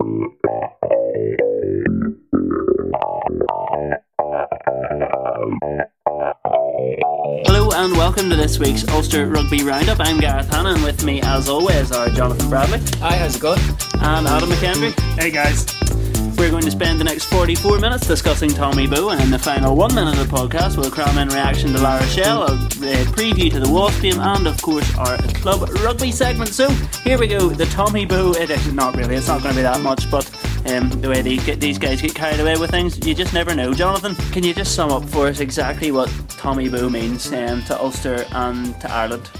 Hello and welcome to this week's Ulster Rugby Roundup. I'm Gareth Hanna and with me as always are Jonathan Bradley Hi, how's it going? and Adam McKendry. Hey guys. We're going to spend the next 44 minutes discussing Tommy Bowe and in the final one minute of the podcast we'll cram in reaction to La Rochelle, a, a preview to the Wasp game and of course our club rugby segment. So here we go, the Tommy Bowe, it is not really, it's not going to be that much but um, the way these, get, these guys get carried away with things, you just never know. Jonathan, can you just sum up for us exactly what Tommy Bowe means um, to Ulster and to Ireland?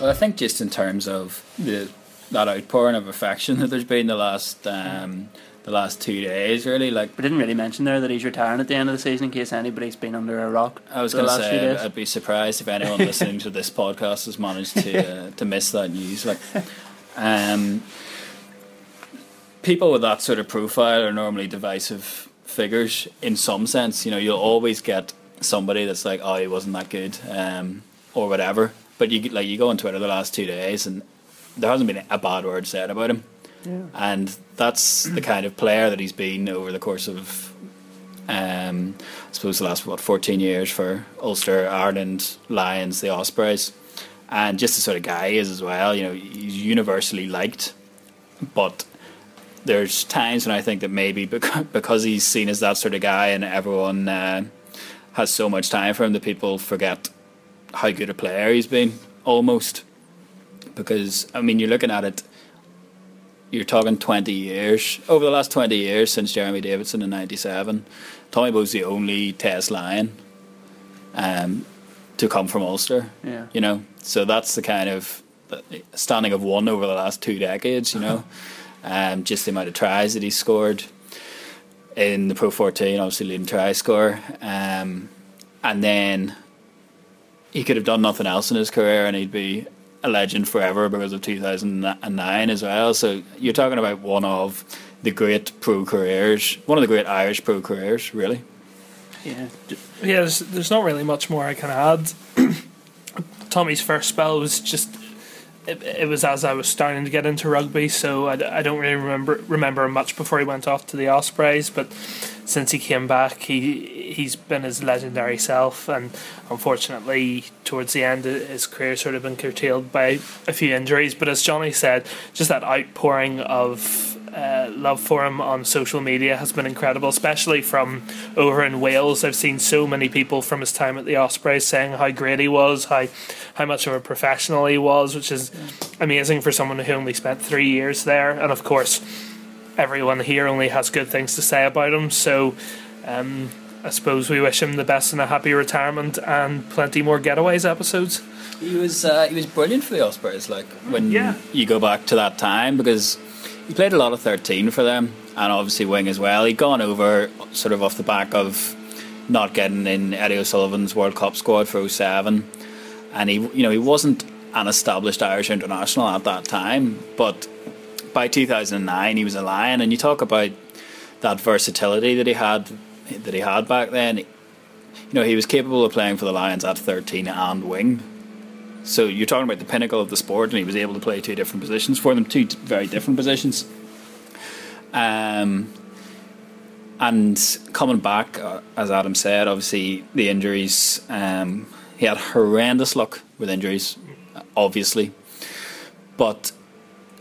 Well, I think just in terms of the that outpouring of affection that there's been the last um, the last two days, really, like We didn't really mention there that he's retiring at the end of the season in case anybody's been under a rock. I was going to say. I'd be surprised if anyone listening to this podcast has managed to uh, to miss that news. Like, um, people with that sort of profile are normally divisive figures in some sense. You know, you'll always get somebody that's like, "Oh, he wasn't that good," um, or whatever. But you like you go on Twitter the last two days, and there hasn't been a bad word said about him. And that's the kind of player that he's been over the course of, um, I suppose, the last what fourteen years for Ulster, Ireland, Lions, the Ospreys, and just the sort of guy he is as well. You know, he's universally liked, but there's times when I think that maybe because, because he's seen as that sort of guy and everyone uh, has so much time for him that people forget how good a player he's been almost. Because I mean, you're looking at it. You're talking 20 years over the last 20 years since Jeremy Davidson in '97. Tommy Bowe's the only Test Lion um, to come from Ulster. Yeah. You know, so that's the kind of standing of one over the last two decades. You know, um, just the amount of tries that he scored in the Pro 14, obviously leading try scorer, um, and then he could have done nothing else in his career, and he'd be a legend forever because of 2009 as well. So you're talking about one of the great pro careers, one of the great Irish pro careers, really. Yeah. Yeah, there's, there's not really much more I can add. Tommy's first spell was just. It, it was as I was starting to get into rugby, so I, I don't really remember remember much before he went off to the Ospreys. But since he came back, he he's been his legendary self, and unfortunately, towards the end, his career sort of been curtailed by a few injuries. But as Johnny said, just that outpouring of uh, love for him on social media has been incredible, especially from over in Wales. I've seen so many people from his time at the Ospreys saying how great he was, how how much of a professional he was, which is amazing for someone who only spent three years there. And of course, everyone here only has good things to say about him. So. Um, I suppose we wish him the best in a happy retirement and plenty more getaways episodes. He was uh, he was brilliant for the Ospreys. Like when Yeah. you go back to that time, because he played a lot of thirteen for them, and obviously wing as well. He'd gone over sort of off the back of not getting in Eddie O'Sullivan's World Cup squad for 07. and he you know he wasn't an established Irish international at that time, but by 2009 he was a lion. And you talk about that versatility that he had that he had back then. You know he was capable of playing for the Lions at 13 and wing. So you're talking about the pinnacle of the sport, and he was able to play two different positions for them, two very different positions. Um, and coming back, uh, as Adam said, obviously the injuries. Um, he had horrendous luck with injuries, obviously, but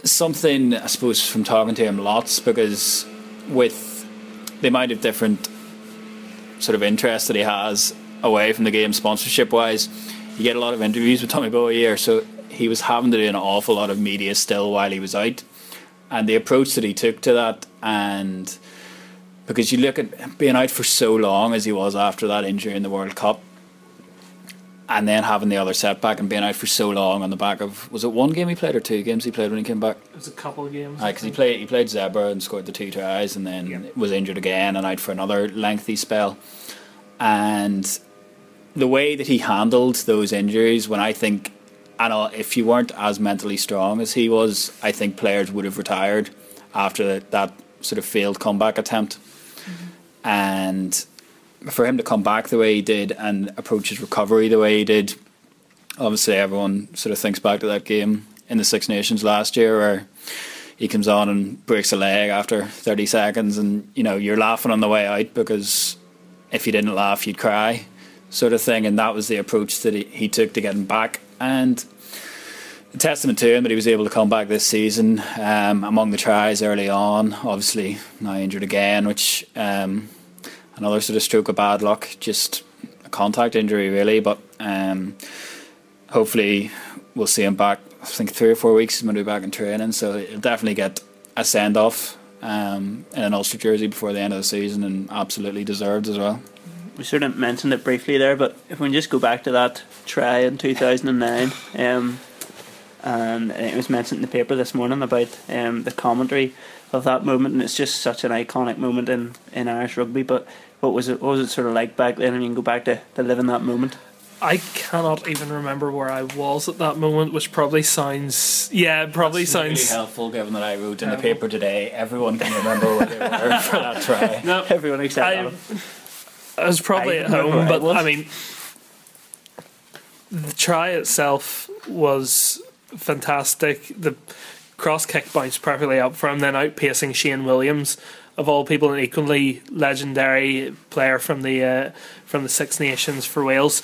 something I suppose from talking to him lots because with the amount of different sort of interest that he has away from the game sponsorship wise, you get a lot of interviews with Tommy Bowe here, so he was having to do an awful lot of media still while he was out. And the approach that he took to that, and because you look at being out for so long as he was after that injury in the World Cup, and then having the other setback and being out for so long on the back of was it one game he played or two games he played when he came back? It was a couple of games. because he played he played Zebra and scored the two tries, and then was injured again and out for another lengthy spell. And the way that he handled those injuries, when I think, and if you weren't as mentally strong as he was, I think players would have retired after that, that sort of failed comeback attempt. Mm-hmm. And for him to come back the way he did and approach his recovery the way he did, obviously everyone sort of thinks back to that game in the Six Nations last year where he comes on and breaks a leg after 30 seconds, and you know you're laughing on the way out because if you didn't laugh, you'd cry, sort of thing. And that was the approach that he, he took to getting back. And a testament to him that he was able to come back this season um, among the tries early on. Obviously, now injured again, which um, another sort of stroke of bad luck, just a contact injury, really. But um, hopefully, we'll see him back. I think three or four weeks he's going to be back in training, so he'll definitely get a send off um, in an Ulster jersey before the end of the season, and absolutely deserved as well. We sort of mentioned it briefly there, but if we just go back to that try in 2009, um, and it was mentioned in the paper this morning about um, the commentary of that moment, and it's just such an iconic moment in, in Irish rugby. But what was it? What was it sort of like back then? And you can go back to, to living that moment. I cannot even remember where I was at that moment, which probably sounds yeah, probably That's sounds really helpful given that I wrote in the paper today. Everyone can remember where they were for that try. no. Everyone except I, Adam. I was probably I at home, but. I mean, the try itself was fantastic. The cross kick bounced perfectly up from then outpacing Shane Williams, of all people, an equally legendary player from the uh, from the Six Nations for Wales.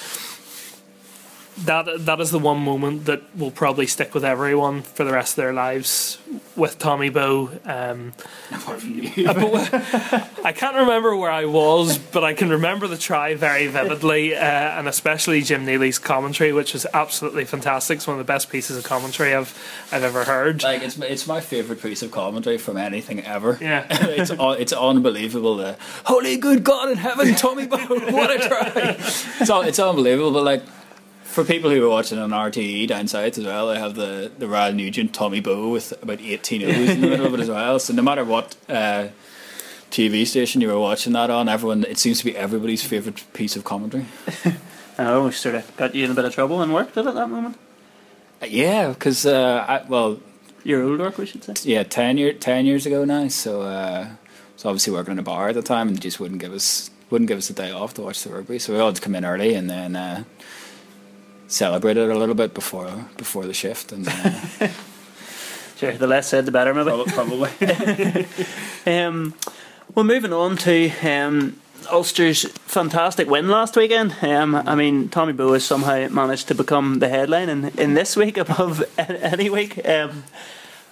That that is the one moment that will probably stick with everyone for the rest of their lives. With Tommy Bowe, um, Apart from you. I can't remember where I was, but I can remember the try very vividly, uh, and especially Jim Neilly's commentary, which was absolutely fantastic. It's one of the best pieces of commentary I've I've ever heard. Like it's it's my favorite piece of commentary from anything ever. Yeah. it's it's unbelievable. The holy good God in heaven, Tommy Bowe, what a try! It's it's unbelievable. But like for people who are watching on RTE down south as well, they have the the Ryle Nugent Tommy Bowe with about eighteen O's in the middle of it as well. So no matter what. Uh, TV station you were watching that on, everyone it seems to be everybody's favorite piece of commentary. I almost sort of got you in a bit of trouble in work, did it, at that moment? Uh, Yeah, because uh, I, well, Your old work, we should say. yeah, ten year ten years ago now. So uh, so obviously working in a bar at the time, and just wouldn't give us wouldn't give us a day off to watch the rugby. So we all had to come in early and then celebrate it a little bit before before the shift. And uh, Sure, the less said, the better, maybe. probably Um, well, moving on to um, Ulster's fantastic win last weekend. Um, I mean, Tommy Bowe has somehow managed to become the headline in, in this week above any week. Um,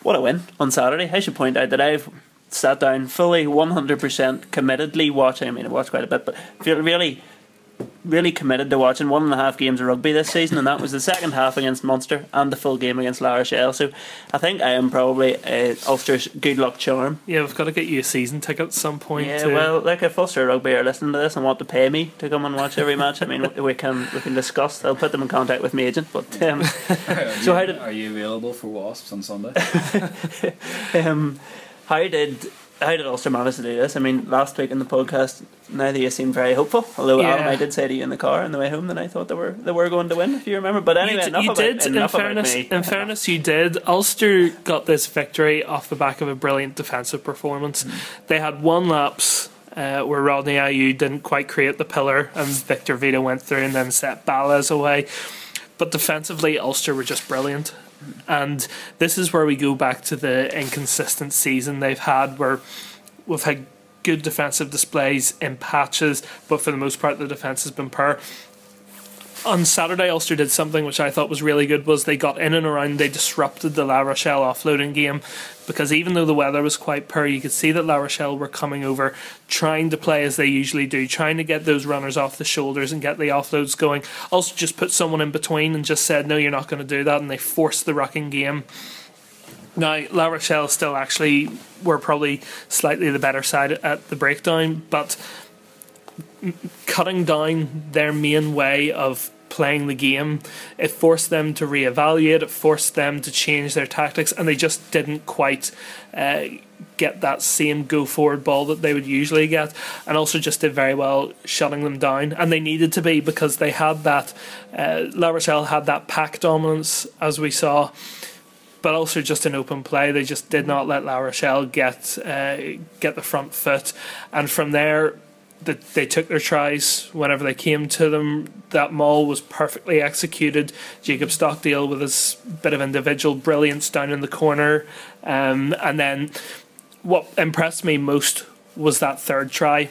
what a win on Saturday. I should point out that I've sat down fully 100% committedly watching. I mean, I watched quite a bit, but feel really really committed to watching one and a half games of rugby this season, and that was the second half against Munster and the full game against La Rochelle. So I think I am probably uh, Ulster's good luck charm. Yeah, we've got to get you a season ticket at some point. Yeah, to- well, like if Ulster Rugby are listening to this and want to pay me to come and watch every match, I mean, we- we can we can discuss. I'll put them in contact with my agent. But um, So how did- are you available for wasps on Sunday? um, how did how did Ulster manage to do this? I mean, last week in the podcast, neither of you seemed very hopeful. Although Adam, I did say to you in the car on the way home that I thought they were they were going to win. If you remember, but anyway, you, d- enough you about, did. In enough about fairness, in fairness, you did. Ulster got this victory off the back of a brilliant defensive performance. They had one lapse. Uh, where Rodney Ayew didn't quite create the pillar and Victor Vito went through and then set Ballas away. But defensively, Ulster were just brilliant. And this is where we go back to the inconsistent season they've had, where we've had good defensive displays in patches, but for the most part, the defence has been poor on Saturday, Ulster did something which I thought was really good. Was they got in and around, they disrupted the La Rochelle offloading game because even though the weather was quite poor, you could see that La Rochelle were coming over, trying to play as they usually do, trying to get those runners off the shoulders and get the offloads going. Ulster just put someone in between and just said, "No, you're not going to do that," and they forced the rucking game. Now, La Rochelle still actually were probably slightly the better side at the breakdown, but cutting down their main way of playing the game, it forced them to reevaluate, it forced them to change their tactics, and they just didn't quite uh, get that same go forward ball that they would usually get, and also just did very well shutting them down. And they needed to be because they had that, uh, La Rochelle had that pack dominance, as we saw. But also just in open play, they just did not let La Rochelle get uh, get the front foot, and from there, that they took their tries whenever they came to them. That maul was perfectly executed. Jacob Stockdale with his bit of individual brilliance down in the corner, um, and then what impressed me most was that third try,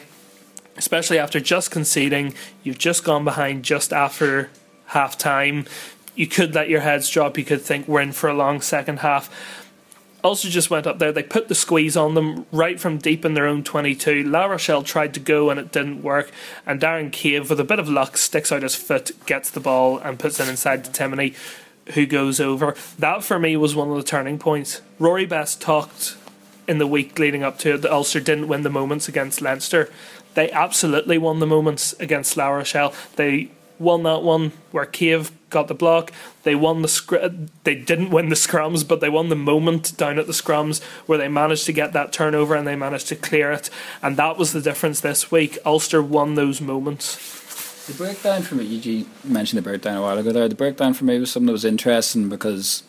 especially after just conceding. You've just gone behind just after half time. You could let your heads drop. You could think we're in for a long second half also just went up there. They put the squeeze on them right from deep in their own 22. La Rochelle tried to go and it didn't work. And Darren Cave, with a bit of luck, sticks out his foot, gets the ball, and puts it inside to Timoney, who goes over. That for me was one of the turning points. Rory Best talked in the week leading up to it that Ulster didn't win the moments against Leinster. They absolutely won the moments against La Rochelle. They won that one where Cave got the block. They won the scr- They didn't win the scrums, but they won the moment down at the scrums where they managed to get that turnover and they managed to clear it. And that was the difference this week. Ulster won those moments. The breakdown for me, you mentioned the breakdown a while ago there. The breakdown for me was something that was interesting because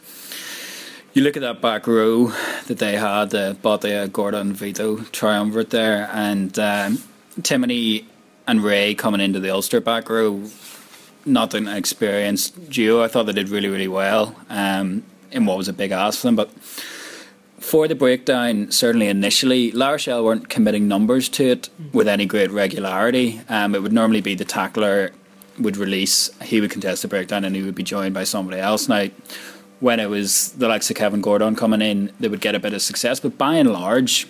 you look at that back row that they had, the Botia, Gourdon, Vito triumvirate there, and um, Timoney and Ray coming into the Ulster back row not an experienced duo. I thought they did really, really well um, in what was a big ask for them. But for the breakdown, certainly initially, La Rochelle weren't committing numbers to it with any great regularity. Um, it would normally be the tackler would release, he would contest the breakdown, and he would be joined by somebody else. Now, when it was the likes of Kevin Gourdon coming in, they would get a bit of success, but by and large,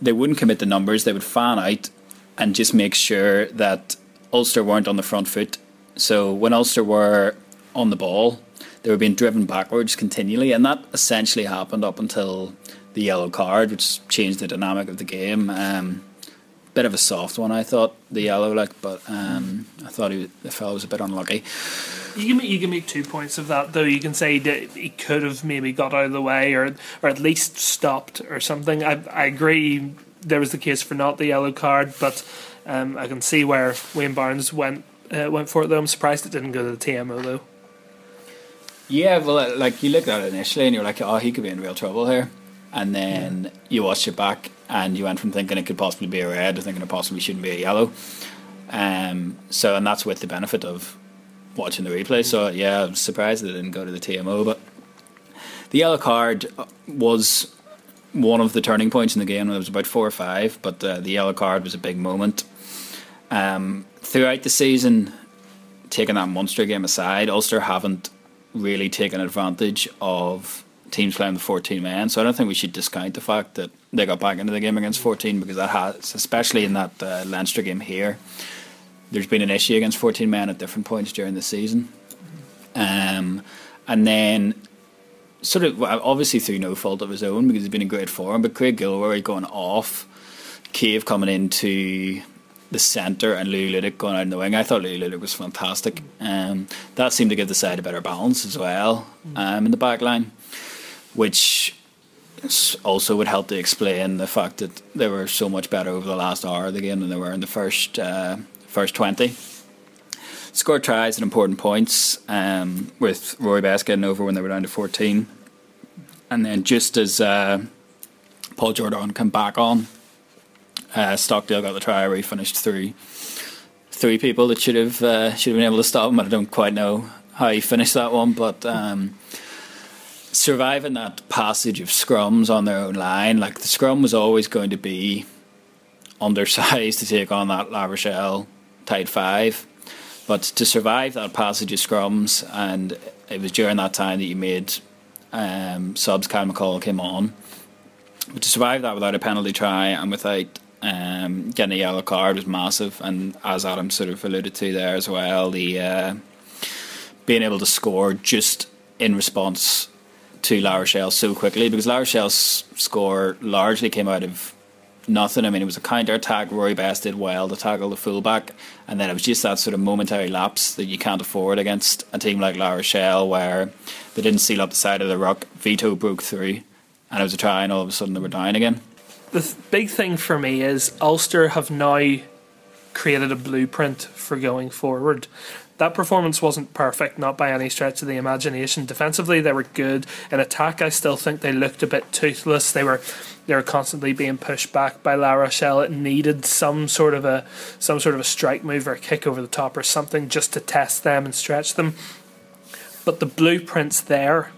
they wouldn't commit the numbers. They would fan out and just make sure that Ulster weren't on the front foot. So when Ulster were on the ball, they were being driven backwards continually, and that essentially happened up until the yellow card, which changed the dynamic of the game. Um, bit of a soft one, I thought the yellow, like, but um, I thought he, the fellow was a bit unlucky. You can make, you can make two points of that though. You can say that he could have maybe got out of the way or or at least stopped or something. I I agree. There was the case for not the yellow card, but um, I can see where Wayne Barnes went uh, went for it though. I'm surprised it didn't go to the TMO though. Yeah, well, uh, like you looked at it initially and you're like, oh, he could be in real trouble here, and then yeah. you watched it back and you went from thinking it could possibly be a red to thinking it possibly shouldn't be a yellow. Um, so and that's with the benefit of watching the replay. So yeah, I'm surprised that it didn't go to the TMO, but the yellow card was one of the turning points in the game. It was about four or five, but uh, the yellow card was a big moment. Um, throughout the season, taking that Munster game aside, Ulster haven't really taken advantage of teams playing the 14 men. So I don't think we should discount the fact that they got back into the game against 14 because that has, especially in that uh, Leinster game here, there's been an issue against 14 men at different points during the season. Um, and then, sort of, obviously through no fault of his own because he's been in great form, but Craig Gilroy going off, Cave coming into the centre and Louis Ludik going out in the wing. I thought Louis Ludik was fantastic. Um, that seemed to give the side a better balance as well um, in the back line, which also would help to explain the fact that they were so much better over the last hour of the game than they were in the first uh, first twenty. Scored tries at important points, um, with Rory Best getting over when they were down to fourteen, and then just as uh, Paul Jordan came back on uh, Stockdale got the try where he finished three three people that should have uh, should have been able to stop him. I don't quite know how he finished that one, but um, surviving that passage of scrums on their own line, like the scrum was always going to be undersized to take on that La Rochelle tight five. But to survive that passage of scrums, and it was during that time that you made um, subs. Kyle McCall came on, but to survive that without a penalty try and without um, getting a yellow card was massive, and as Adam sort of alluded to there as well, the uh, being able to score just in response to La Rochelle so quickly because La Rochelle's score largely came out of nothing. I mean, it was a counter attack. Rory Best did well to tackle the fullback, and then it was just that sort of momentary lapse that you can't afford against a team like La Rochelle where they didn't seal up the side of the ruck. Vito broke through, and it was a try, and all of a sudden they were down again the big thing for me is Ulster have now created a blueprint for going forward. that performance wasn't perfect, not by any stretch of the imagination. Defensively, they were good. In attack, I still think they looked a bit toothless. They were they were constantly being pushed back by La Rochelle. It needed some sort of a some sort of a strike move or a kick over the top or something just to test them and stretch them. But the blueprint's there.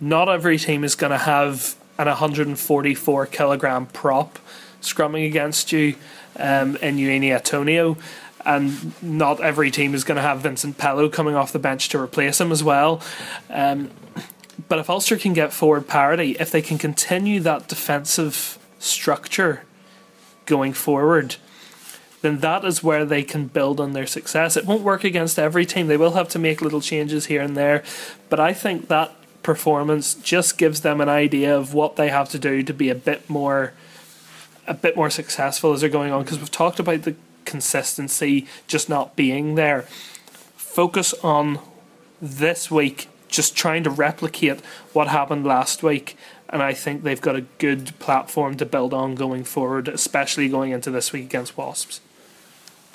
Not every team is going to have an 144 kilogram prop scrumming against you um, in Uini Atonio. And not every team is going to have Vincent Pelo coming off the bench to replace him as well. Um, but if Ulster can get forward parity, if they can continue that defensive structure going forward, then that is where they can build on their success. It won't work against every team. They will have to make little changes here and there. But I think that performance just gives them an idea of what they have to do to be a bit more a bit more successful as they're going on because we've talked about the consistency just not being there. Focus on this week, just trying to replicate what happened last week. And I think they've got a good platform to build on going forward, especially going into this week against Wasps.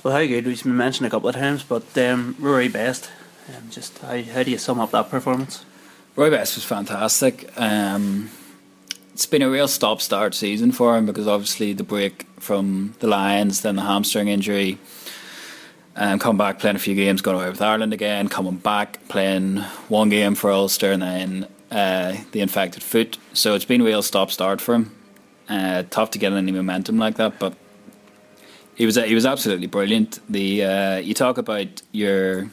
Well, how good? We've been mentioned a couple of times, but um, Rory Best, um, just how, how do you sum up that performance? Roy Best was fantastic. Um, it's been a real stop start season for him because obviously the break from the Lions, then the hamstring injury, um, come back playing a few games, going away with Ireland again, coming back playing one game for Ulster, and then uh, the infected foot. So it's been a real stop start for him. Uh, tough to get any momentum like that, but he was he was absolutely brilliant. The uh, you talk about your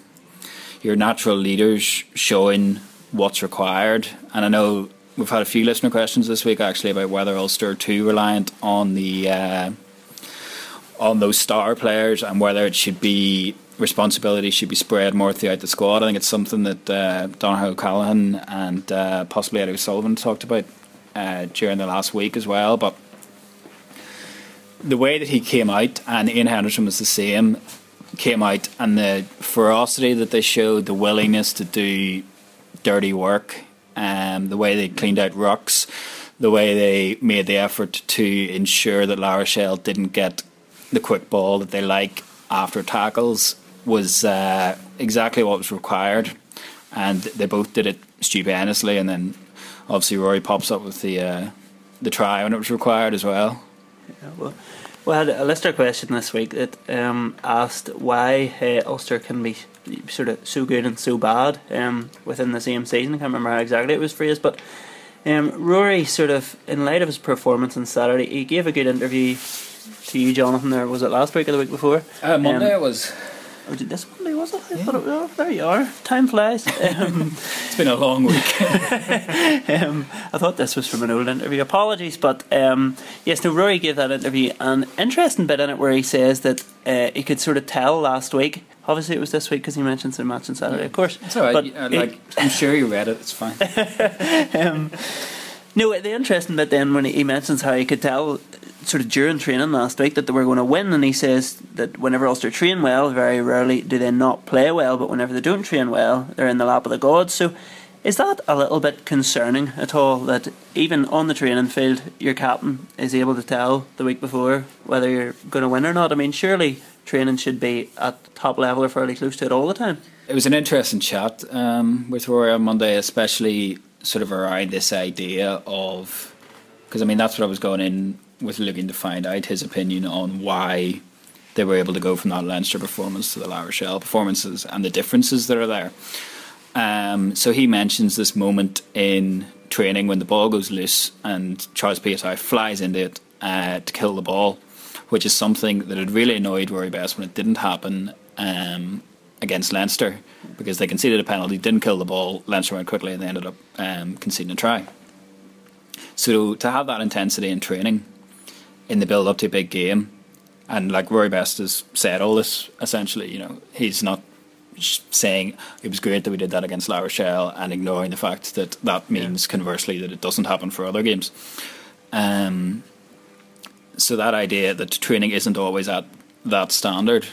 your natural leaders showing what's required, and I know we've had a few listener questions this week actually about whether Ulster are too reliant on the uh, on those star players and whether it should be responsibility should be spread more throughout the squad. I think it's something that uh, Donoghue and uh, possibly Eddie Sullivan talked about uh, during the last week as well. But the way that he came out and Ian Henderson was the same came out and the ferocity that they showed, the willingness to do dirty work um, the way they cleaned out rucks, the way they made the effort to ensure that La Rochelle didn't get the quick ball that they like after tackles was uh, exactly what was required, and they both did it stupendously. And then obviously Rory pops up with the uh, the try when it was required as well. Yeah, well, we had a listener question this week that um, asked why uh, Ulster can be sort of so good and so bad um, within the same season. I can't remember how exactly it was phrased, but um, Rory sort of, in light of his performance on Saturday, he gave a good interview to you, Jonathan. There was it last week or the week before? Uh, Monday um, it was. Oh, did this Monday was it? I Yeah. it oh, there you are. Time flies. Um, it's been a long week. um, I thought this was from an old interview. Apologies, but um, yes, no. Rory gave that interview an interesting bit in it where he says that uh, he could sort of tell last week Obviously, it was this week because he mentioned the match on Saturday, of course. It's alright. But uh, like, I'm sure you read it. It's fine. no, the interesting bit then when he mentions how he could tell sort of during training last week that they were going to win, and he says that whenever Ulster train well, very rarely do they not play well, but whenever they don't train well, they're in the lap of the gods. So, is that a little bit concerning at all that even on the training field, your captain is able to tell the week before whether you're going to win or not? I mean, surely training should be at top level or fairly close to it all the time. It was an interesting chat um, with Rory on Monday, especially sort of around this idea of because I mean that's what I was going in with looking to find out his opinion on why they were able to go from that Leinster performance to the La Rochelle performances and the differences that are there. Um, so he mentions this moment in training when the ball goes loose and Charles Piutau flies into it uh, to kill the ball which is something that had really annoyed Rory Best when it didn't happen um, against Leinster because they conceded a penalty, didn't kill the ball. Leinster went quickly and they ended up um, conceding a try. So to have that intensity in training in the build up to a big game, and like Rory Best has said all this essentially, you know, he's not saying it was great that we did that against La Rochelle and ignoring the fact that that means yeah. conversely that it doesn't happen for other games. Um, so that idea that training isn't always at that standard.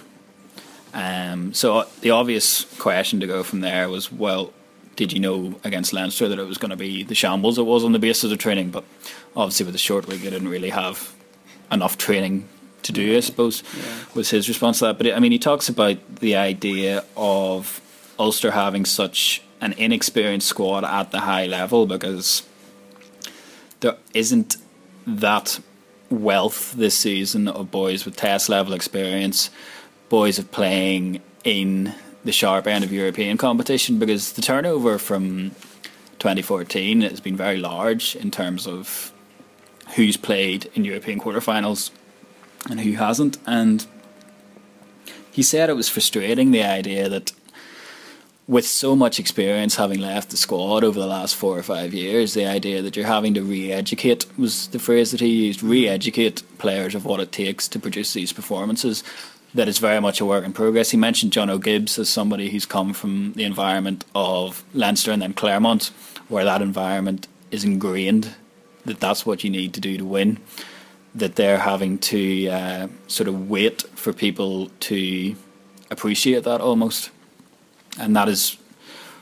Um, so the obvious question to go from there was, well, did you know against Leinster that it was going to be the shambles it was on the basis of training? But obviously with the short week, they didn't really have enough training to do. I suppose was his response to that. But I mean, he talks about the idea of Ulster having such an inexperienced squad at the high level because there isn't that wealth this season of boys with test level experience, boys of playing in the sharp end of European competition because the turnover from 2014 has been very large in terms of who's played in European quarterfinals and who hasn't. And he said it was frustrating the idea that with so much experience having left the squad over the last four or five years, the idea that you're having to re-educate was the phrase that he used. Re-educate players of what it takes to produce these performances. That is very much a work in progress. He mentioned Jono Gibbes as somebody who's come from the environment of Leinster and then Clermont, where that environment is ingrained. That that's what you need to do to win. That they're having to uh, sort of wait for people to appreciate that almost and that is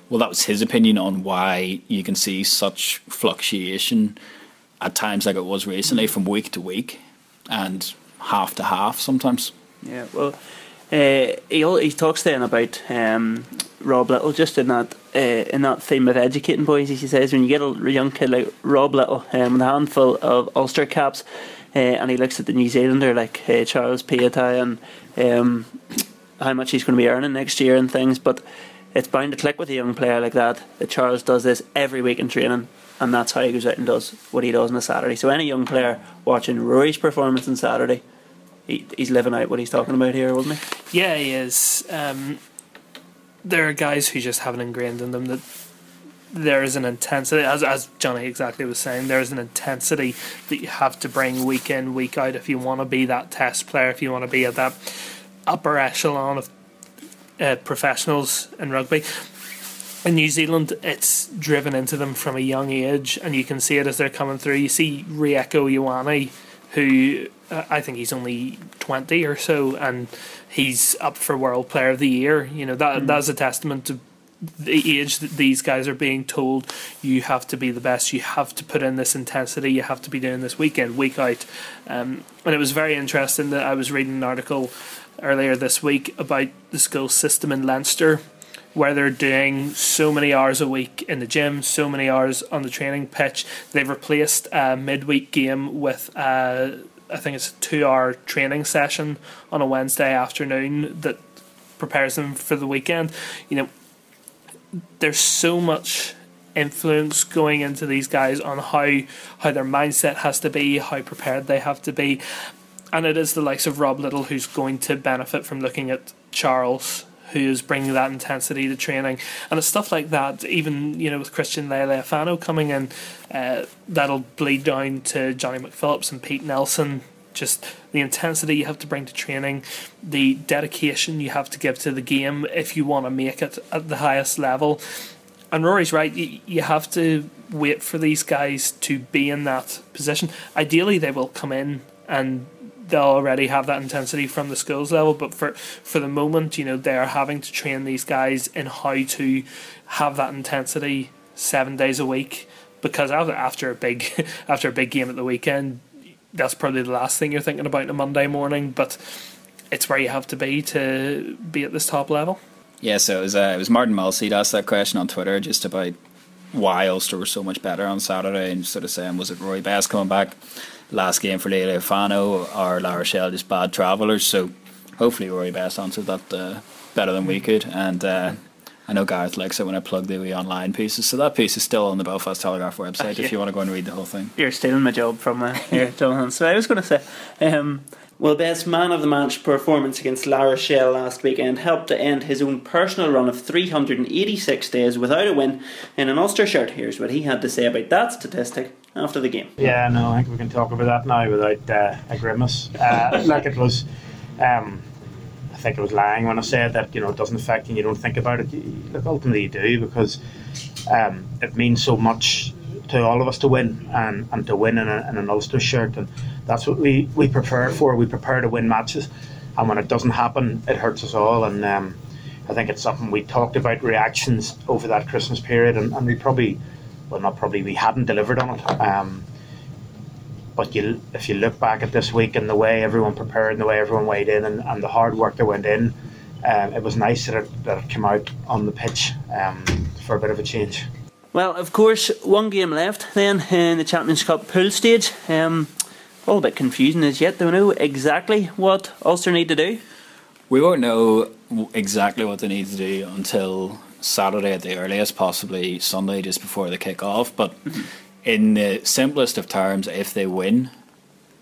well that was his opinion on why you can see such fluctuation at times like it was recently from week to week and half to half sometimes yeah well uh, he he talks then about um, Rob Lyttle just in that uh, in that theme of educating boys he says when you get a young kid like Rob Lyttle um, with a handful of Ulster caps uh, and he looks at the New Zealander like Charles Piutau and um, how much he's going to be earning next year and things, but it's bound to click with a young player like that. That Charles does this every week in training, and that's how he goes out and does what he does on a Saturday. So any young player watching Rory's performance on Saturday, he, he's living out what he's talking about here, wasn't he? Yeah, he is. Um, there are guys who just have it ingrained in them that there is an intensity, as as Johnny exactly was saying, there is an intensity that you have to bring week in, week out if you want to be that test player, if you want to be at that upper echelon of uh, professionals in rugby. In New Zealand, it's driven into them from a young age, and you can see it as they're coming through. You see Rieko Ioane, who uh, I think he's only twenty or so, and he's up for World Player of the Year. You know that mm. that's a testament to the age that these guys are being told you have to be the best, you have to put in this intensity, you have to be doing this week in, week out. Um, and it was very interesting that I was reading an article earlier this week about the school system in Leinster where they're doing so many hours a week in the gym, so many hours on the training pitch. They've replaced a midweek game with a, I think it's a two hour training session on a Wednesday afternoon that prepares them for the weekend. You know, there's so much influence going into these guys on how how their mindset has to be, how prepared they have to be and it is the likes of Rob Lyttle who's going to benefit from looking at Charles who is bringing that intensity to training. And it's stuff like that even you know with Christian Leali'ifano coming in uh, that'll bleed down to Johnny McPhillips and Pete Nelson. Just the intensity you have to bring to training the dedication you have to give to the game if you want to make it at the highest level. And Rory's right you, you have to wait for these guys to be in that position. Ideally they will come in and they'll already have that intensity from the skills level. But for for the moment, you know, they are having to train these guys in how to have that intensity seven days a week. Because after after a big after a big game at the weekend, that's probably the last thing you're thinking about on a Monday morning. But it's where you have to be to be at this top level. Yeah, so it was uh, it was Martin asked that question on Twitter just about why Ulster were so much better on Saturday and sort of saying was it Rory Bass coming back last game for Leali'ifano or La Rochelle just bad travellers. So hopefully Rory Best answered that uh, better than we could. And uh, I know Gareth likes it when I plug the wee online pieces. So that piece is still on the Belfast Telegraph website if you want to go and read the whole thing. You're stealing my job from uh, here, Jonathan. So I was going to say. Um, well, Best man of the match performance against La Rochelle last weekend helped to end his own personal run of 386 days without a win in an Ulster shirt. Here's what he had to say about that statistic after the game. Yeah, no, I think we can talk about that now without uh, a grimace. Uh, like it was, um, I think it was lying when I said that you know it doesn't affect you. You don't think about it. You, look, ultimately you do because um, it means so much to all of us to win and, and to win in, a, in an Ulster shirt and that's what we, we prepare for. We prepare to win matches, and when it doesn't happen, it hurts us all. And um, I think it's something we talked about reactions over that Christmas period, and, and we probably, well, not probably, we hadn't delivered on it. Um, but you, if you look back at this week and the way everyone prepared and the way everyone weighed in and, and the hard work that went in, um, it was nice that it, that it came out on the pitch um, for a bit of a change. Well, of course, one game left then in the Champions Cup pool stage. Um, all a bit confusing as yet. Do we know exactly what Ulster need to do? We won't know exactly what they need to do until Saturday at the earliest, possibly Sunday just before the kick off. But in the simplest of terms, if they win,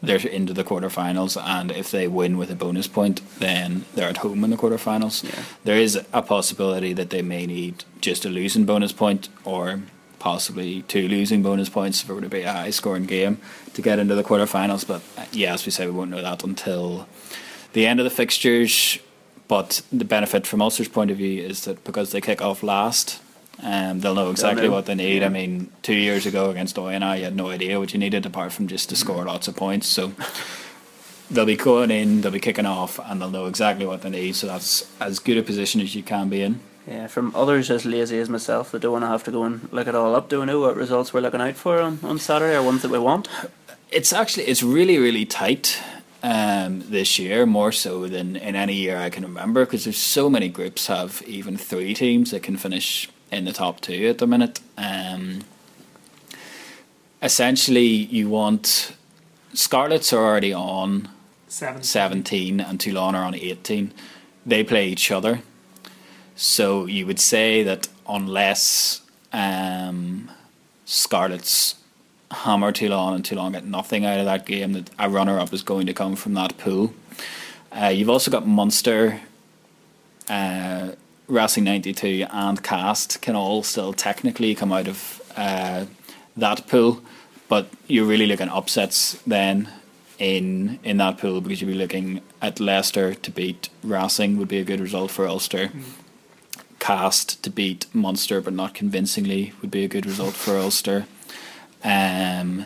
they're into the quarterfinals, and if they win with a bonus point, then they're at home in the quarterfinals. Yeah. There is a possibility that they may need just a losing bonus point, or possibly two losing bonus points if it were to be a high scoring game to get into the quarterfinals. But uh, yeah, as we say, we won't know that until the end of the fixtures. But the benefit from Ulster's point of view is that because they kick off last, um, they'll know exactly know. what they need. Yeah. I mean, two years ago against Oyonnax, you had no idea what you needed apart from just to score lots of points. So they'll be going in, they'll be kicking off, and they'll know exactly what they need. So that's as good a position as you can be in. Yeah, from others as lazy as myself that don't want to have to go and look it all up. Do we know what results we're looking out for on, on Saturday or ones that we want? It's actually it's really really tight um, this year, more so than in any year I can remember, because there's so many groups have even three teams that can finish in the top two at the minute. Um, essentially, you want Scarlets are already on Seven. 17 and Toulon are on 18. They play each other. So you would say that unless um, Scarlets hammer Toulon and Toulon get nothing out of that game, that a runner up is going to come from that pool. Uh, you've also got Munster, uh, Racing 92, and Castres can all still technically come out of uh, that pool, but you're really looking upsets then in in that pool because you'd be looking at Leicester to beat Racing would be a good result for Ulster. Castres to beat Munster, but not convincingly, would be a good result for Ulster. Um,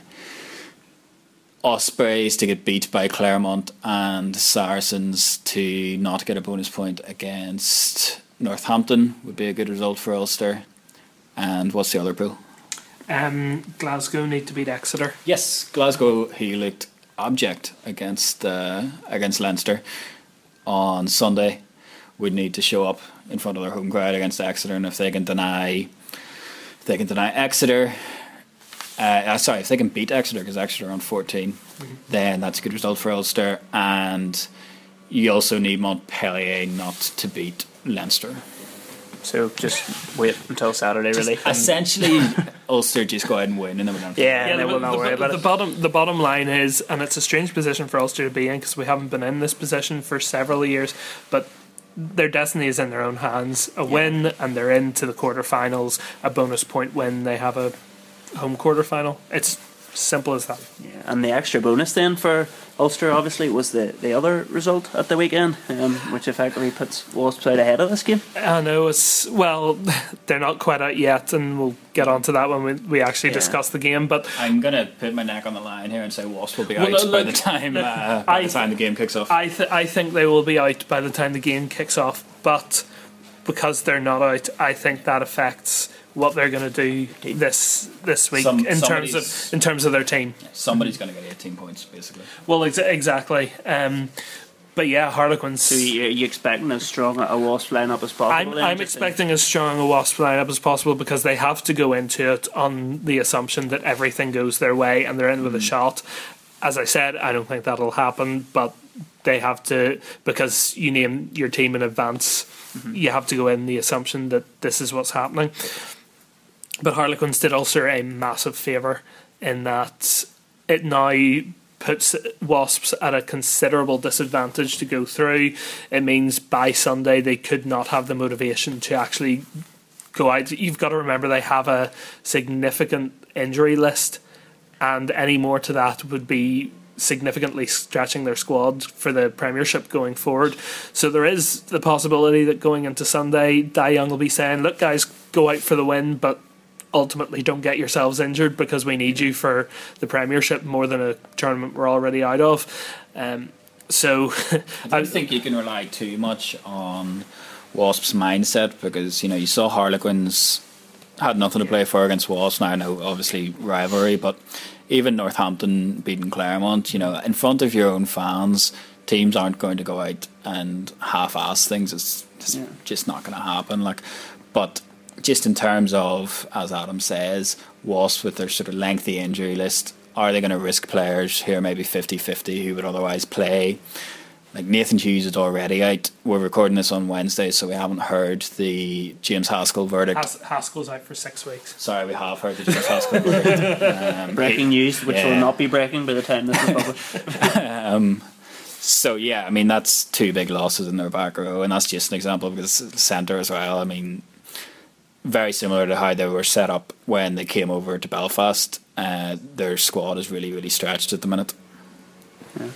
Ospreys to get beat by Clermont and Saracens to not get a bonus point against Northampton would be a good result for Ulster. And what's the other pool? Um, Glasgow need to beat Exeter. Yes, Glasgow. He looked abject against uh, against Leinster on Sunday. Would need to show up in front of their home crowd against Exeter, and if they can deny, if they can deny Exeter, uh, uh, sorry, if they can beat Exeter because Exeter are on 14 then that's a good result for Ulster. And you also need Montpellier not to beat Leinster. So just wait until Saturday, really. Essentially, Ulster just go ahead and win, and then we don't. yeah, and the, then we'll not the- worry the- about the it. bottom the bottom line is, and it's a strange position for Ulster to be in because we haven't been in this position for several years, but their destiny is in their own hands. A win and they're into the quarterfinals. A bonus point win, they have a home quarterfinal. It's simple as that. Yeah, and the extra bonus then for Ulster obviously was the, the other result at the weekend, um, which effectively puts Wasps out ahead of this game. I know it's well, they're not quite out yet, and we'll get onto that when we, we actually Yeah. discuss the game. But I'm gonna put my neck on the line here and say Wasp will be Well, out look, by the time uh, by I the time the game kicks off. I th- I think they will be out by the time the game kicks off. But because they're not out, I think that affects what they're going to do this this week Some- in terms of in terms of their team. Somebody's gonna get 18 points basically. Well, ex- exactly. Um, but yeah, Harlequins. So you, you expecting as strong a Wasp lineup as possible? I'm, I'm expecting as strong a Wasp lineup as possible because they have to go into it on the assumption that everything goes their way and they're in with a shot. As I said, I don't think that'll happen, but they have to because you name your team in advance. You have to go in the assumption that this is what's happening. But Harlequins did Ulster a massive favour in that it now puts Wasps at a considerable disadvantage to go through. It means by Sunday they could not have the motivation to actually go out. You've got to remember they have a significant injury list, and any more to that would be significantly stretching their squad for the Premiership going forward. So there is the possibility that going into Sunday, Dai Young will be saying, "Look, guys, go out for the win, but." Ultimately, don't get yourselves injured because we need you for the Premiership more than a tournament we're already out of. Um, so, I don't think you can rely too much on Wasps' mindset because you know you saw Harlequins had nothing to play for against Wasps. Now I know obviously rivalry, but even Northampton beating Clermont, you know, in front of your own fans, teams aren't going to go out and half-ass things. It's just, Yeah. just not going to happen. Like, but just in terms of, as Adam says, Wasps with their sort of lengthy injury list, are they going to risk players here, maybe 50-50, who would otherwise play? Like Nathan Hughes is already out. We're recording this on Wednesday, so we haven't heard the James Haskell verdict. Has- Haskell's out for six weeks. Sorry, we have heard the James Haskell verdict. Um, Breaking news, which Yeah. will not be breaking by the time this is published. So yeah, I mean that's two big losses in their back row, and that's just an example because the centre as well. I mean, very similar to how they were set up when they came over to Belfast. Uh, their squad is really really stretched at the minute. Yeah.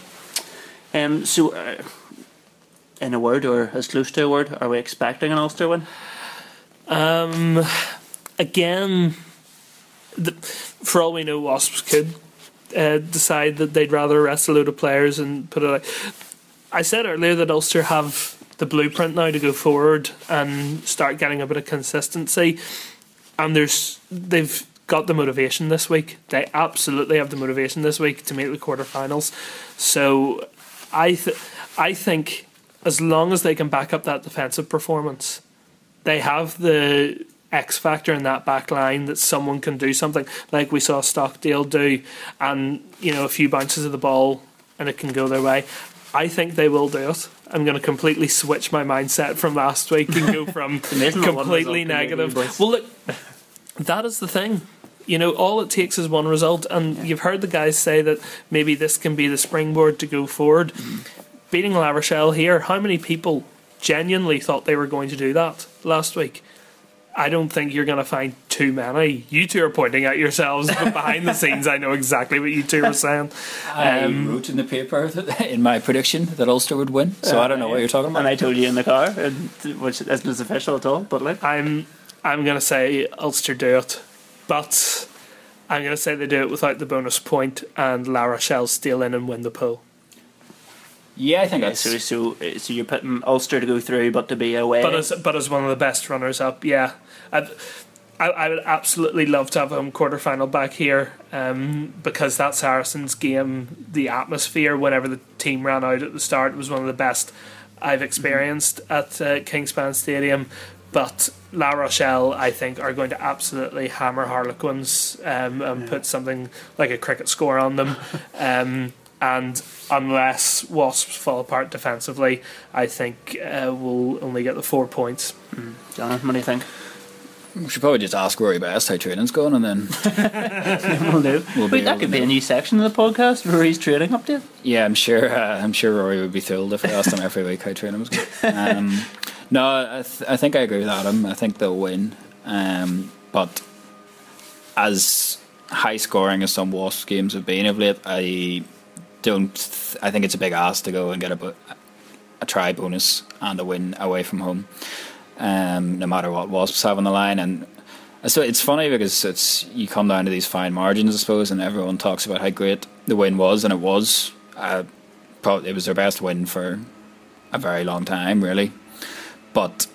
Um, so, uh, in a word, or as close to a word, are we expecting an Ulster win? Um, again, the, for all we know, Wasps could uh, decide that they'd rather rest a load of players and put it. Like, I said earlier that Ulster have the blueprint now to go forward and start getting a bit of consistency, and there's they've got the motivation this week. They absolutely have the motivation this week to make the quarterfinals. So, I th- I think as long as they can back up that defensive performance they have the X factor in that back line that someone can do something like we saw Stockdale do, and you know a few bounces of the ball and it can go their way. I think they will do it. I'm going to completely switch my mindset from last week and go from amazing what one completely result can do, negative. Well, look, that is the thing. You know, all it takes is one result, and you've heard the guys say that maybe this can be the springboard to go forward. Mm-hmm. Beating La Rochelle here, how many people genuinely thought they were going to do that last week? I don't think you're going to find too many. You two are pointing at yourselves, but behind the scenes, I know exactly what you two are saying. I Um, wrote in the paper that, in my prediction that Ulster would win, so I don't know what you're talking about. And I told you in the car, and, which isn't as official at all. But like, I'm I'm going to say Ulster do it, but I'm going to say they do it without the bonus point, and La Rochelle steal in and win the pool. yeah, I think yeah, that's so so so you're putting Ulster to go through, but to be away. But as but as one of the best runners up, yeah, I'd, I I would absolutely love to have a home quarter final back here, um, because that Saracens game, the atmosphere whenever the team ran out at the start was one of the best I've experienced at uh, Kingspan Stadium. But La Rochelle, I think, are going to absolutely hammer Harlequins um, and put something like a cricket score on them. um, and unless Wasps fall apart defensively, I think uh, we'll only get the four points. John, what do you think? We should probably just ask Rory Best how training's going, and then We'll do. We'll Wait, that could to be a new section of the podcast, Rory's trading update. Yeah, I'm sure. Uh, I'm sure Rory would be thrilled if I asked him every week how training was going. Um, no, I, th- I think I agree with Adam. I think they'll win, um, but as high scoring as some Wasps games have been of late, I don't. Th- I think it's a big ask to go and get a bo- a try bonus and a win away from home, um, no matter what Wasps have on the line. And so it's funny because it's you come down to these fine margins, I suppose, and everyone talks about how great the win was, and it was. Uh, probably it was their best win for a very long time, really. But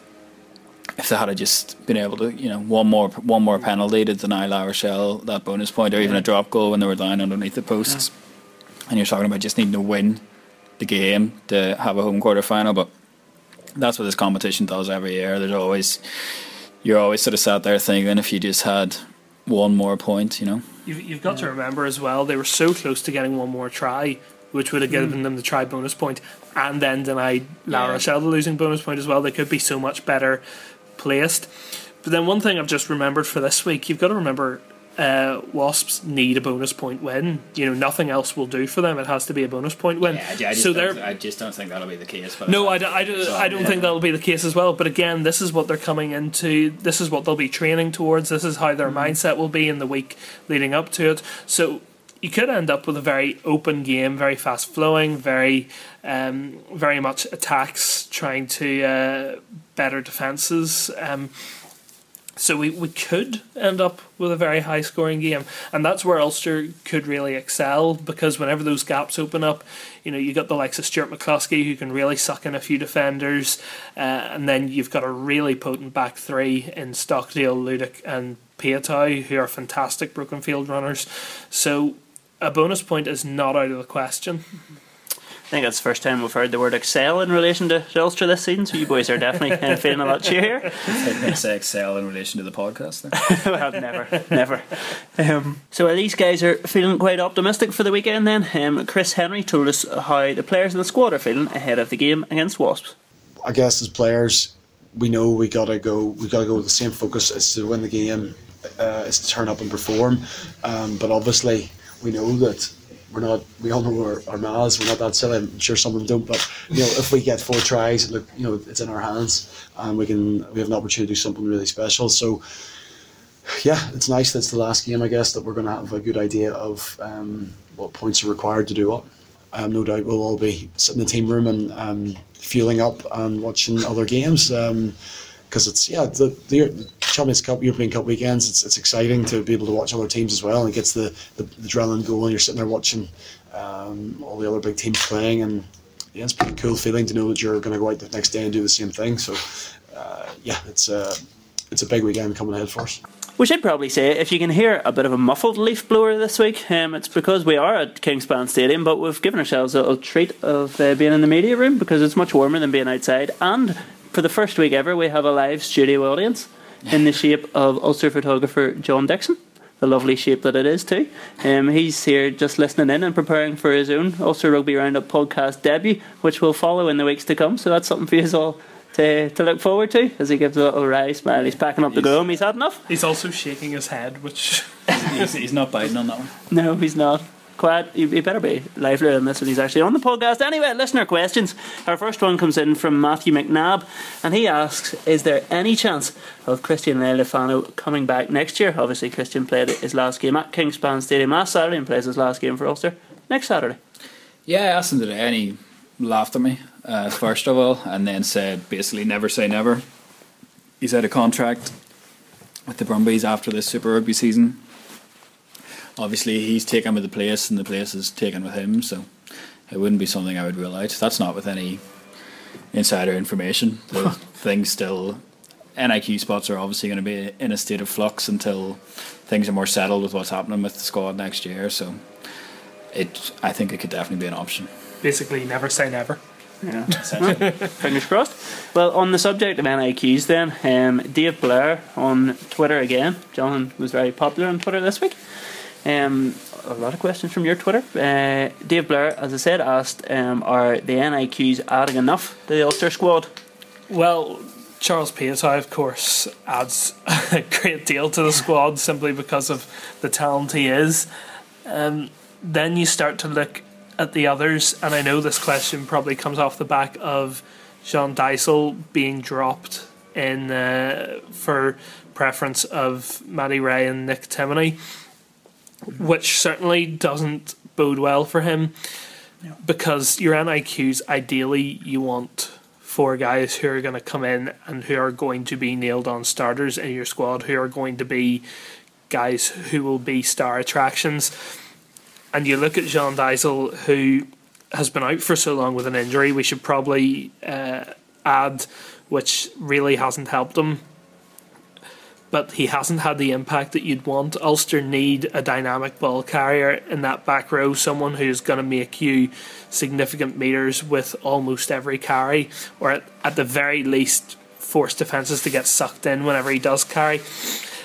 if they had just been able to, you know, one more one more penalty to deny La Rochelle that bonus point, or even a drop goal when they were down underneath the posts, and you're talking about just needing to win the game to have a home quarter final, but that's what this competition does every year. There's always you're always sort of sat there thinking if you just had one more point, you know. You've, you've got to remember as well, they were so close to getting one more try, which would have hmm. given them the try bonus point, and then denied La Yeah. Rochelle the losing bonus point as well. They could be so much better placed. But then one thing I've just remembered for this week, you've got to remember uh, Wasps need a bonus point win. You know, nothing else will do for them. It has to be a bonus point win. so they're I just don't think that'll be the case. But no, I don't think that'll be the case as well. But again, this is what they're coming into. This is what they'll be training towards. This is how their mindset will be in the week leading up to it. So you could end up with a very open game, very fast flowing, very, um, very much attacks trying to uh, better defenses. Um, So we, we could end up with a very high scoring game, and that's where Ulster could really excel because whenever those gaps open up, you know you got the likes of Stuart McCloskey who can really suck in a few defenders, uh, and then you've got a really potent back three in Stockdale, Ludik, and Piutau who are fantastic broken field runners. So a bonus point is not out of the question. I think that's the first time we've heard the word excel in relation to Ulster this season, so you boys are definitely uh, feeling a lot cheer. I say excel in relation to the podcast. Then. well, never, never. Um, so these guys are feeling quite optimistic for the weekend. Then um, Chris Henry told us how the players in the squad are feeling ahead of the game against Wasps. I guess as players, we know we gotta go. We gotta go with the same focus as to win the game, uh, is to turn up and perform. Um, but obviously, we know that we're not. We all know our, our mouths. We're not that silly. I'm sure some of them don't. But you know, if we get four tries, look, you know, it's in our hands, and we can. We have an opportunity to do something really special. So, yeah, it's nice. That's the last game, I guess, that we're going to have a good idea of um, what points are required to do what. Um, no doubt we'll all be sitting in the team room and um, fueling up and watching other games. Um, because it's yeah the, the Champions Cup European Cup weekends it's, it's exciting to be able to watch other teams as well. And it gets the, the, the adrenaline going. You're sitting there watching um, all the other big teams playing and yeah it's pretty cool feeling to know that you're going to go out the next day and do the same thing. So uh, yeah it's a it's a big weekend coming ahead for us. We should probably say if you can hear a bit of a muffled leaf blower this week, um, it's because we are at Kingspan Stadium, but we've given ourselves a little treat of uh, being in the media room because it's much warmer than being outside. And for the first week ever, we have a live studio audience in the shape of Ulster photographer John Dixon. The lovely shape that it is too. Um, he's here just listening in and preparing for his own Ulster Rugby Roundup podcast debut, which will follow in the weeks to come. So that's something for you all to, to look forward to as he gives a little wry smile. He's packing up the go. He's had enough. He's also shaking his head, which he's, he's not biting on that one. No, he's not. Quiet. He, he better be livelier than this when he's actually on the podcast. Anyway, listener questions. Our first one comes in from Matthew McNabb, and he asks: Is there any chance of Christian Leali'ifano coming back next year? Obviously, Christian played his last game at Kingspan Stadium last Saturday and plays his last game for Ulster next Saturday. Yeah, I asked him today, and he laughed at me uh, first of all, and then said basically never say never. He's out of contract with the Brumbies after this Super Rugby season. Obviously, he's taken with the place, and the place is taken with him. So it wouldn't be something I would rule out. That's not with any insider information. The things still. NIQ spots are obviously going to be in a state of flux until things are more settled with what's happening with the squad next year. So, it I think it could definitely be an option. basically never say never. Yeah. Fingers crossed. Well, on the subject of NIQs, then, um, Dave Blair on Twitter again. John was very popular on Twitter this week. Um, a lot of questions from your Twitter. Uh, Dave Blair, as I said, asked um, Are the NIQs adding enough to the Ulster squad? Well, Charles Piutau, of course, adds a great deal to the squad simply because of the talent he is. Um, then you start to look at the others, and I know this question probably comes off the back of Jean Deysel being dropped in uh, for preference of Matty Rea and Nick Timoney, which certainly doesn't bode well for him because your NIQs ideally you want four guys who are going to come in and who are going to be nailed on starters in your squad, who are going to be guys who will be star attractions and you look at Jean Deysel, who has been out for so long with an injury, we should probably uh, add, which really hasn't helped him. But he hasn't had the impact that you'd want. Ulster need a dynamic ball carrier in that back row, someone who's going to make you significant meters with almost every carry, or at, at the very least, force defences to get sucked in whenever he does carry.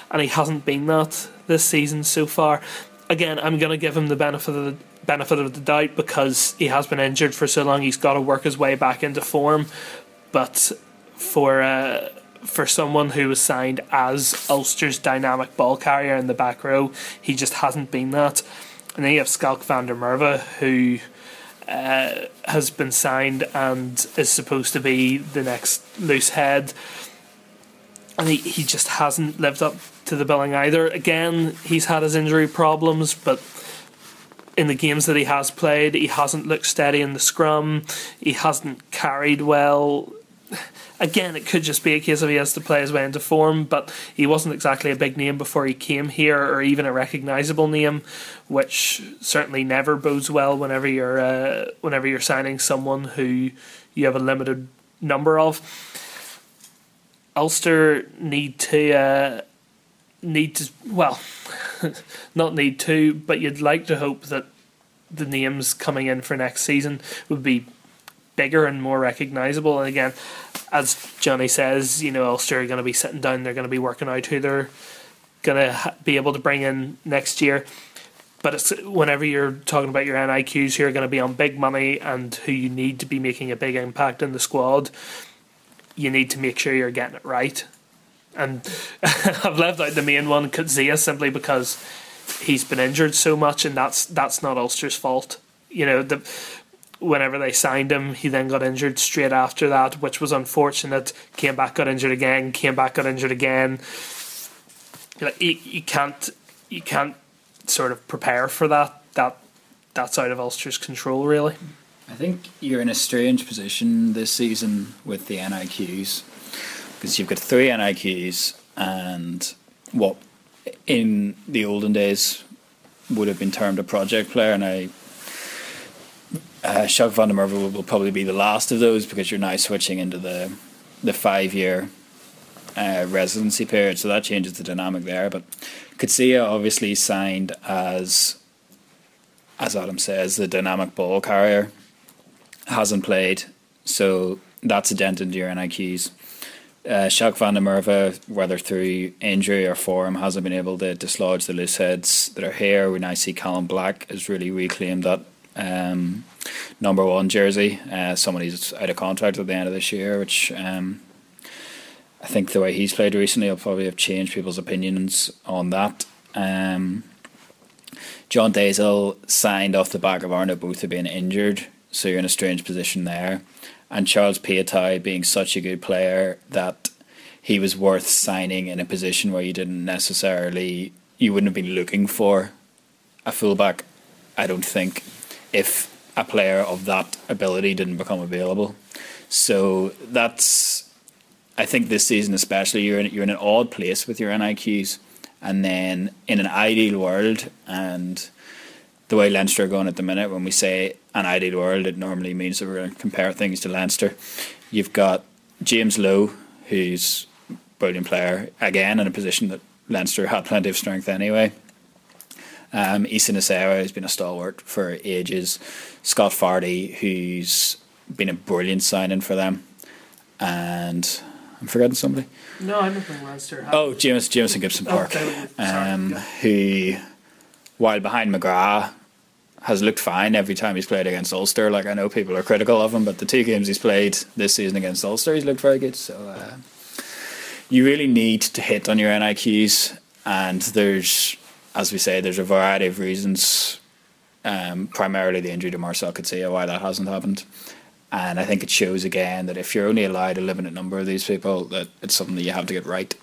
And he hasn't been that this season so far again, I'm going to give him the benefit of the benefit of the doubt because he has been injured for so long. He's got to work his way back into form. But for uh, for someone who was signed as Ulster's dynamic ball carrier in the back row, he just hasn't been that. And then you have Schalk van der Merwe, who uh, has been signed and is supposed to be the next loose head. And he, he just hasn't lived up to the billing either. Again, he's had his injury problems, but in the games that he has played, he hasn't looked steady in the scrum. He hasn't carried well. Again, it could just be a case of he has to play his way into form, but he wasn't exactly a big name before he came here, or even a recognisable name, which certainly never bodes well whenever you're uh, whenever you're signing someone who you have a limited number of. Ulster need to uh, need to well, not need to, but you'd like to hope that the names coming in for next season would be bigger and more recognisable. And again, as Johnny says, you know, Ulster are going to be sitting down, they're going to be working out who they're going to be able to bring in next year. But it's whenever you're talking about your NIQs who are going to be on big money and who you need to be making a big impact in the squad, you need to make sure you're getting it right. And I've left out the main one, Coetzee, simply because he's been injured so much, and that's that's not Ulster's fault. You know, the whenever they signed him, he then got injured straight after that, which was unfortunate. Came back, got injured again. Came back, got injured again. Like you, you can't you can't sort of prepare for that. That that's out of Ulster's control, really. I think you're in a strange position this season with the NIQs because you've got three NIQs and what in the olden days would have been termed a project player, and I uh, van der Merwe will, will probably be the last of those because you're now switching into the the five year uh, residency period, so that changes the dynamic there. But Coetzee obviously signed as as Adam says the dynamic ball carrier hasn't played, so that's a dent into your NIQs. Uh, van der Merwe, whether through injury or form, hasn't been able to dislodge the loose heads that are here. We now see Callum Black has really reclaimed that um, number one jersey. Uh, somebody's out of contract at the end of this year, which um, I think the way he's played recently will probably have changed people's opinions on that. Um, Jean Deysel signed off the back of Arno Botha being injured, so you're in a strange position there. And Charles Piutau being such a good player that he was worth signing in a position where you didn't necessarily, you wouldn't have been looking for a fullback, I don't think, if a player of that ability didn't become available. So that's, I think this season especially, you're in, you're in an odd place with your NIQs, and then in an ideal world, and the way Leinster are going at the minute, when we say an ideal world, it normally means that we're going to compare things to Leinster. You've got James Lowe, who's a brilliant player, again in a position that Leinster had plenty of strength anyway. Um, Nacewa has been a stalwart for ages. Scott Fardy, who's been a brilliant signing for them. And I'm forgetting somebody. No, I'm not think Leinster. Oh, James Jamison Gibson Park, Okay, um, yeah. who, while behind McGrath, has looked fine every time he's played against Ulster. Like I know people are critical of him, but the two games he's played this season against Ulster, he's looked very good. So uh, you really need to hit on your NIQs, and there's, as we say, there's a variety of reasons. Um, primarily the injury to Marcell Coetzee, why that hasn't happened. And I think it shows again that if you're only allowed a limited number of these people, that it's something that you have to get right.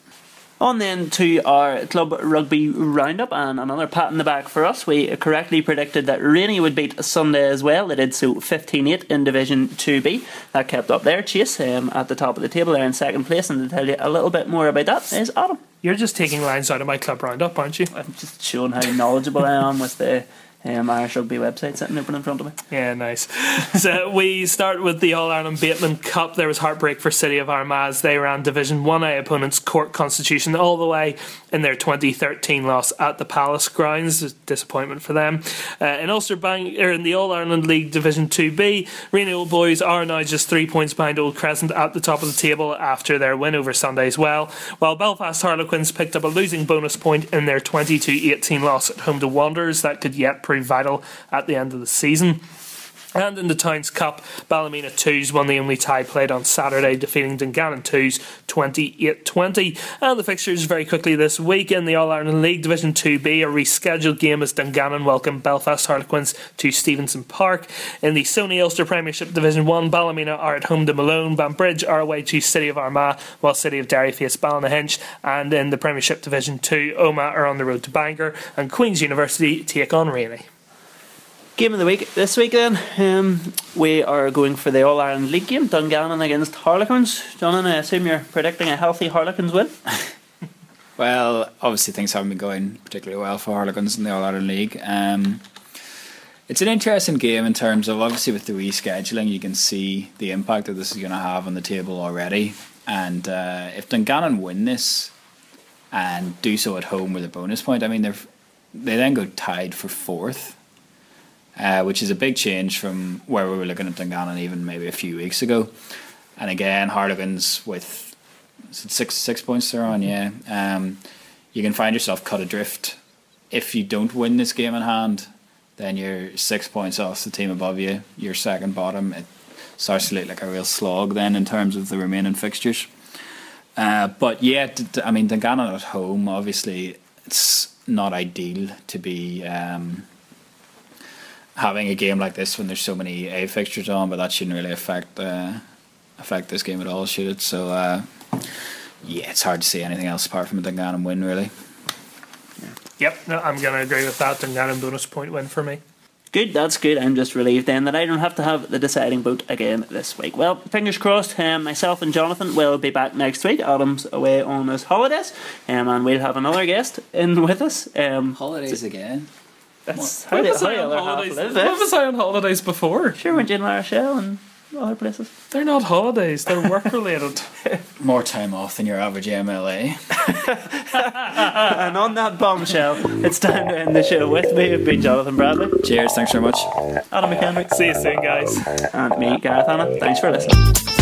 On then to our club rugby roundup and another pat in the back for us. We correctly predicted that Rainey would beat Sunday's Well. They did so 15 8 in Division 2B. That kept up there. Chase um, at the top of the table there in second place. And to tell you a little bit more about that is Adam. You're just taking lines out of my club roundup, aren't you? I'm just showing how knowledgeable I am with the um, Irish Rugby website sitting open in front of me. Yeah, nice. so we start with the All Ireland Bateman Cup. There was heartbreak for City of Armagh as they ran Division 1A opponents Cork Constitution all the way in their 2013 loss at the Palace grounds. Disappointment for them. Uh, in Ulster Bank, or in the All Ireland League Division 2B, Rainey Boys are now just three points behind Old Crescent at the top of the table after their win over Sunday's Well. While Belfast Harlequins picked up a losing bonus point in their 22 18 loss at home to Wanderers, that could yet prove vital at the end of the season. And in the Towns Cup, Ballymena 2s won the only tie played on Saturday, defeating Dungannon 2s 28 20. And the fixtures very quickly this week in the All Ireland League Division 2B, a rescheduled game as Dungannon welcome Belfast Harlequins to Stevenson Park. In the Sony Ulster Premiership Division 1, Ballymena are at home to Malone, Banbridge are away to City of Armagh, while City of Derry face Ballynahinch. And in the Premiership Division 2, Omagh are on the road to Bangor, and Queen's University take on Rainey. Game of the week this week then. Um, we are going for the All Ireland League game, Dungannon against Harlequins. John, I assume you're predicting a healthy Harlequins win. Well, obviously things haven't been going particularly well for Harlequins in the All Ireland League. Um, it's an interesting game in terms of obviously with the rescheduling, you can see the impact that this is going to have on the table already. And uh, if Dungannon win this and do so at home with a bonus point, I mean they they then go tied for fourth, uh, which is a big change from where we were looking at Dungannon even maybe a few weeks ago. And again, Harlequins with six six points they're on, yeah. Um, you can find yourself cut adrift if you don't win this game in hand. Then you're six points off the team above you. You're second bottom. It starts to look like a real slog then in terms of the remaining fixtures. Uh, but yeah, I mean, Dungannon at home, obviously, it's not ideal to be um, having a game like this when there's so many A fixtures on, but that shouldn't really affect uh, affect this game at all, should it? So, uh, yeah, it's hard to see anything else apart from a Dungannon win, really. Yep, no, I'm going to agree with that. Dungannon bonus point win for me. Good, that's good. I'm just relieved then that I don't have to have the deciding vote again this week. Well, fingers crossed. Um, myself and Jonathan will be back next week. Adam's away on his holidays, um, and we'll have another guest in with us. Um, Holidays again. That's When how, was the, I the on other holidays? live it. was I on holidays before? Sure, went you in La Rochelle and other places. They're not holidays. They're work related. More time off than your average MLA. and on that bombshell, it's time to end the show. With me have been Jonathan Bradley, Cheers, thanks very much. Adam McHenry, See you soon, guys. and me, Gareth Hanna. Thanks for listening.